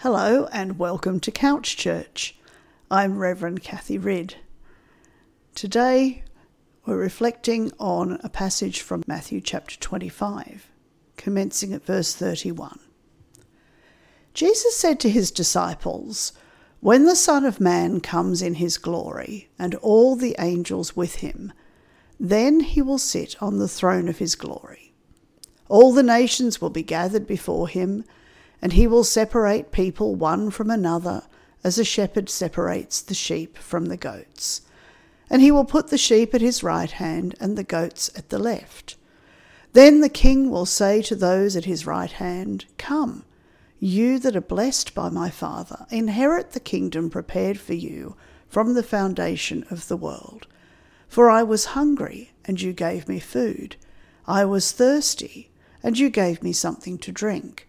Hello and welcome to Couch Church. I'm Reverend Cathy Ridd. Today we're reflecting on a passage from Matthew chapter 25, commencing at verse 31. Jesus said to his disciples, When the Son of Man comes in his glory, and all the angels with him, then he will sit on the throne of his glory. All the nations will be gathered before him and he will separate people one from another, as a shepherd separates the sheep from the goats. And he will put the sheep at his right hand and the goats at the left. Then the king will say to those at his right hand, Come, you that are blessed by my Father, inherit the kingdom prepared for you from the foundation of the world. For I was hungry, and you gave me food. I was thirsty, and you gave me something to drink.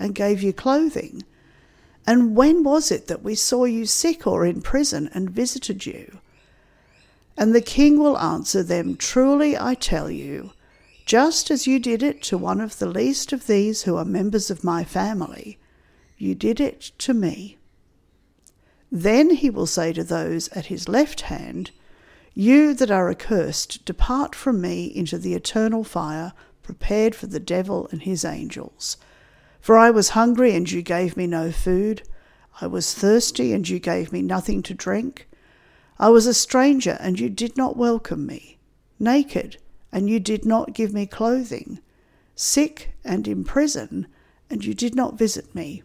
and gave you clothing? And when was it that we saw you sick or in prison and visited you? And the king will answer them, Truly I tell you, just as you did it to one of the least of these who are members of my family, you did it to me. Then he will say to those at his left hand, You that are accursed, depart from me into the eternal fire prepared for the devil and his angels. For I was hungry, and you gave me no food. I was thirsty, and you gave me nothing to drink. I was a stranger, and you did not welcome me. Naked, and you did not give me clothing. Sick and in prison, and you did not visit me.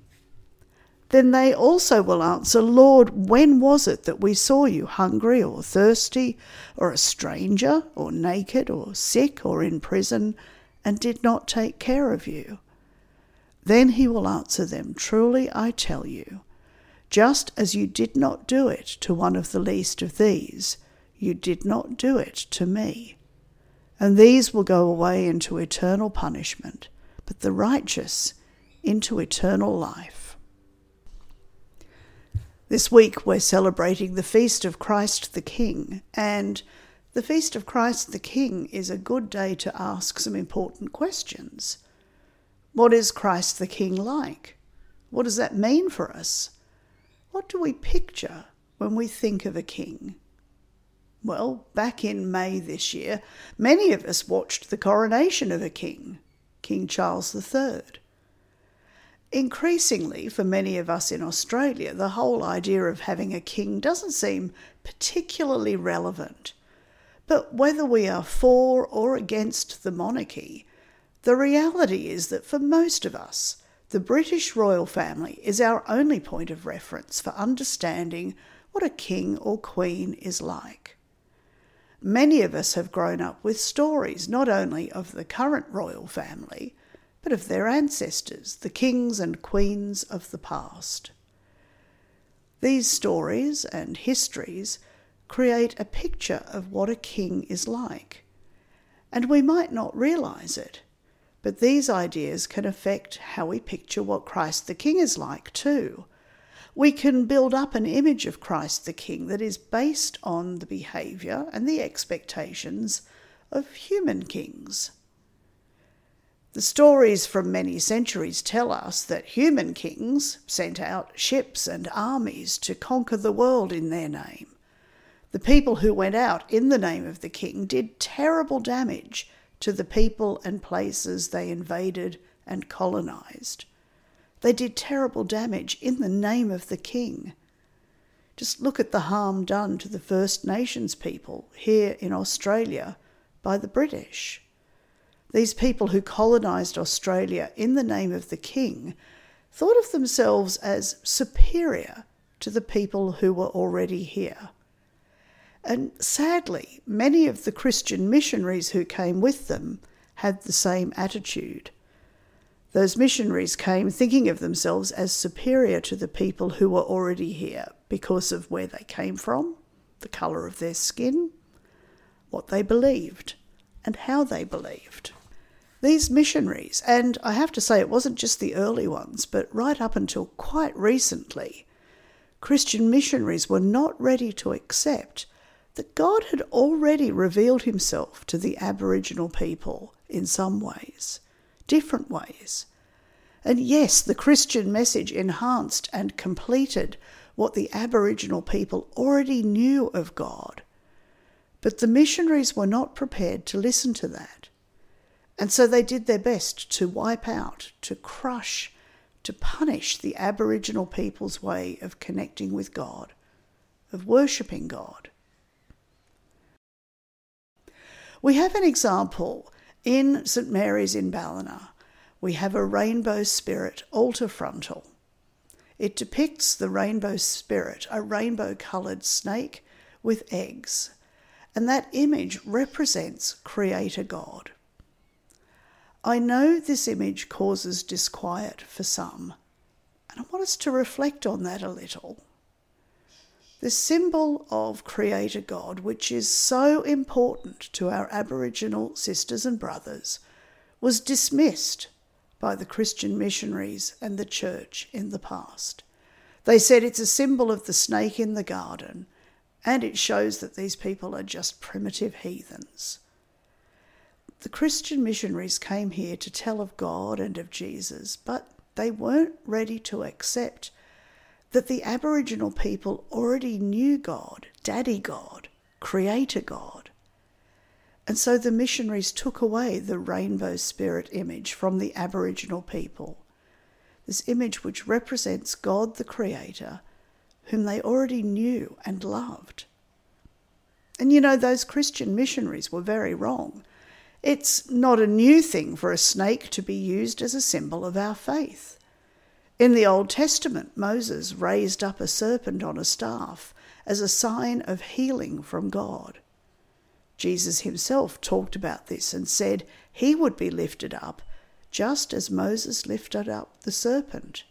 Then they also will answer, Lord, when was it that we saw you hungry or thirsty, or a stranger, or naked, or sick, or in prison, and did not take care of you? Then he will answer them, Truly I tell you, just as you did not do it to one of the least of these, you did not do it to me. And these will go away into eternal punishment, but the righteous into eternal life. This week we're celebrating the Feast of Christ the King, and the Feast of Christ the King is a good day to ask some important questions. What is Christ the King like? What does that mean for us? What do we picture when we think of a king? Well, back in May this year, many of us watched the coronation of a king, King Charles III. Increasingly, for many of us in Australia, the whole idea of having a king doesn't seem particularly relevant. But whether we are for or against the monarchy, the reality is that for most of us, the British royal family is our only point of reference for understanding what a king or queen is like. Many of us have grown up with stories not only of the current royal family, but of their ancestors, the kings and queens of the past. These stories and histories create a picture of what a king is like, and we might not realise it but these ideas can affect how we picture what Christ the King is like too. We can build up an image of Christ the King that is based on the behaviour and the expectations of human kings. The stories from many centuries tell us that human kings sent out ships and armies to conquer the world in their name. The people who went out in the name of the king did terrible damage to the people and places they invaded and colonized. They did terrible damage in the name of the king. Just look at the harm done to the First Nations people here in Australia by the British. These people who colonised Australia in the name of the king thought of themselves as superior to the people who were already here. And sadly, many of the Christian missionaries who came with them had the same attitude. Those missionaries came thinking of themselves as superior to the people who were already here because of where they came from, the colour of their skin, what they believed, and how they believed. These missionaries, and I have to say it wasn't just the early ones, but right up until quite recently, Christian missionaries were not ready to accept that God had already revealed himself to the Aboriginal people in some ways different ways. And yes, the Christian message enhanced and completed what the Aboriginal people already knew of God. But the missionaries were not prepared to listen to that. And so they did their best to wipe out, to crush, to punish the Aboriginal people's way of connecting with God, of worshipping God. We have an example in St Mary's in Ballina, we have a rainbow spirit altar frontal. It depicts the rainbow spirit, a rainbow coloured snake with eggs, and that image represents Creator God. I know this image causes disquiet for some, and I want us to reflect on that a little. The symbol of Creator God, which is so important to our Aboriginal sisters and brothers, was dismissed by the Christian missionaries and the church in the past. They said it's a symbol of the snake in the garden, and it shows that these people are just primitive heathens. The Christian missionaries came here to tell of God and of Jesus, but they weren't ready to accept that the Aboriginal people already knew God, Daddy God, Creator God. And so the missionaries took away the rainbow spirit image from the Aboriginal people, this image which represents God the Creator, whom they already knew and loved. And you know, those Christian missionaries were very wrong. It's not a new thing for a snake to be used as a symbol of our faith. In the Old Testament, Moses raised up a serpent on a staff as a sign of healing from God. Jesus himself talked about this and said he would be lifted up just as Moses lifted up the serpent.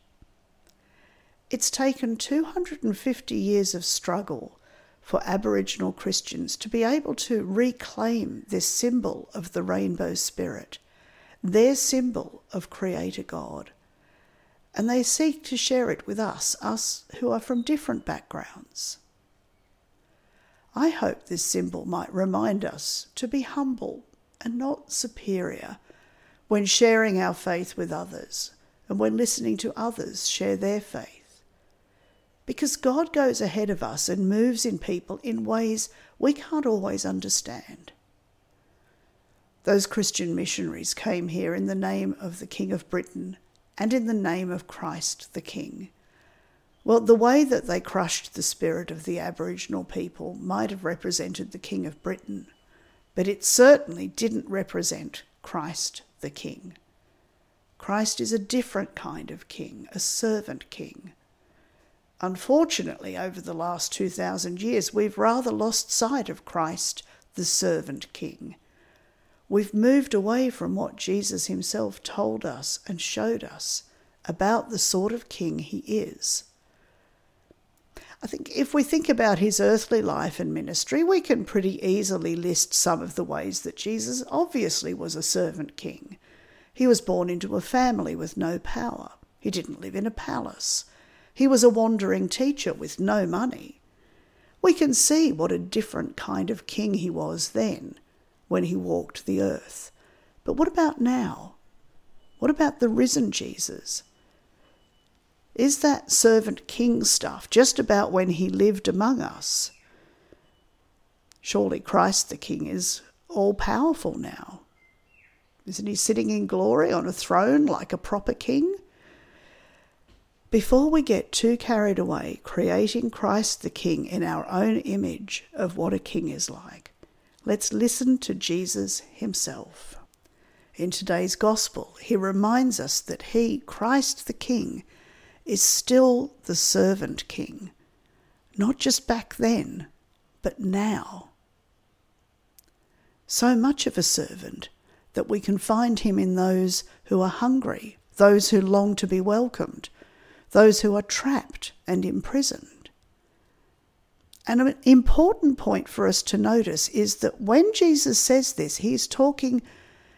It's taken 250 years of struggle for Aboriginal Christians to be able to reclaim this symbol of the rainbow spirit, their symbol of Creator God and they seek to share it with us, us who are from different backgrounds. I hope this symbol might remind us to be humble and not superior when sharing our faith with others and when listening to others share their faith. Because God goes ahead of us and moves in people in ways we can't always understand. Those Christian missionaries came here in the name of the King of Britain and in the name of Christ the King. Well, the way that they crushed the spirit of the Aboriginal people might have represented the King of Britain, but it certainly didn't represent Christ the King. Christ is a different kind of king, a servant king. Unfortunately, over the last 2,000 years, we've rather lost sight of Christ, the servant king, We've moved away from what Jesus himself told us and showed us about the sort of king he is. I think if we think about his earthly life and ministry, we can pretty easily list some of the ways that Jesus obviously was a servant king. He was born into a family with no power. He didn't live in a palace. He was a wandering teacher with no money. We can see what a different kind of king he was then when he walked the earth. But what about now? What about the risen Jesus? Is that servant king stuff just about when he lived among us? Surely Christ the King is all powerful now. Isn't he sitting in glory on a throne like a proper king? Before we get too carried away creating Christ the King in our own image of what a king is like, Let's listen to Jesus himself. In today's Gospel, he reminds us that he, Christ the King, is still the servant king, not just back then, but now. So much of a servant that we can find him in those who are hungry those who long to be welcomed, those who are trapped and imprisoned. And an important point for us to notice is that when Jesus says this, he is talking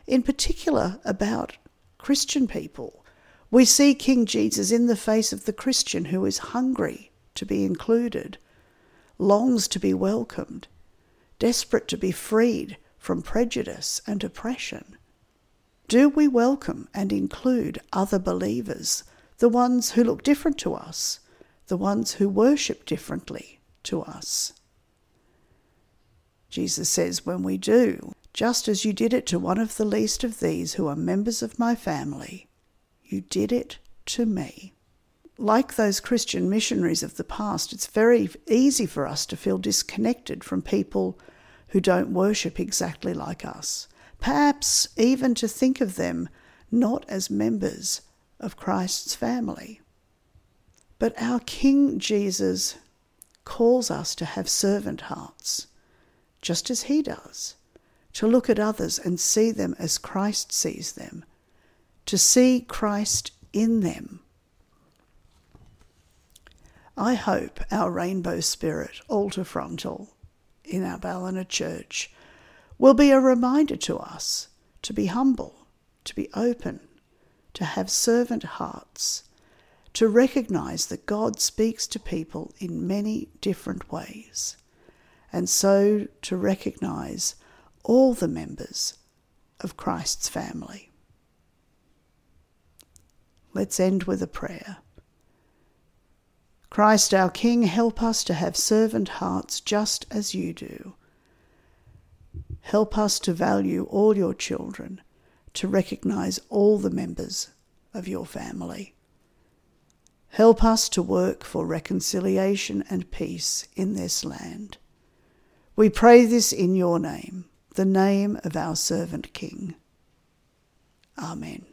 in particular about Christian people. We see King Jesus in the face of the Christian who is hungry to be included, longs to be welcomed, desperate to be freed from prejudice and oppression. Do we welcome and include other believers, the ones who look different to us, the ones who worship differently to us? Jesus says, when we do, just as you did it to one of the least of these who are members of my family, you did it to me. Like those Christian missionaries of the past, it's very easy for us to feel disconnected from people who don't worship exactly like us. Perhaps even to think of them not as members of Christ's family. But our King Jesus calls us to have servant hearts, just as he does, to look at others and see them as Christ sees them, to see Christ in them. I hope our rainbow spirit, altar frontal, in our Ballina church will be a reminder to us to be humble, to be open, to have servant hearts, to recognize that God speaks to people in many different ways, and so to recognize all the members of Christ's family. Let's end with a prayer. Christ our King, help us to have servant hearts just as you do. Help us to value all your children, to recognize all the members of your family. Help us to work for reconciliation and peace in this land. We pray this in your name, the name of our servant King. Amen.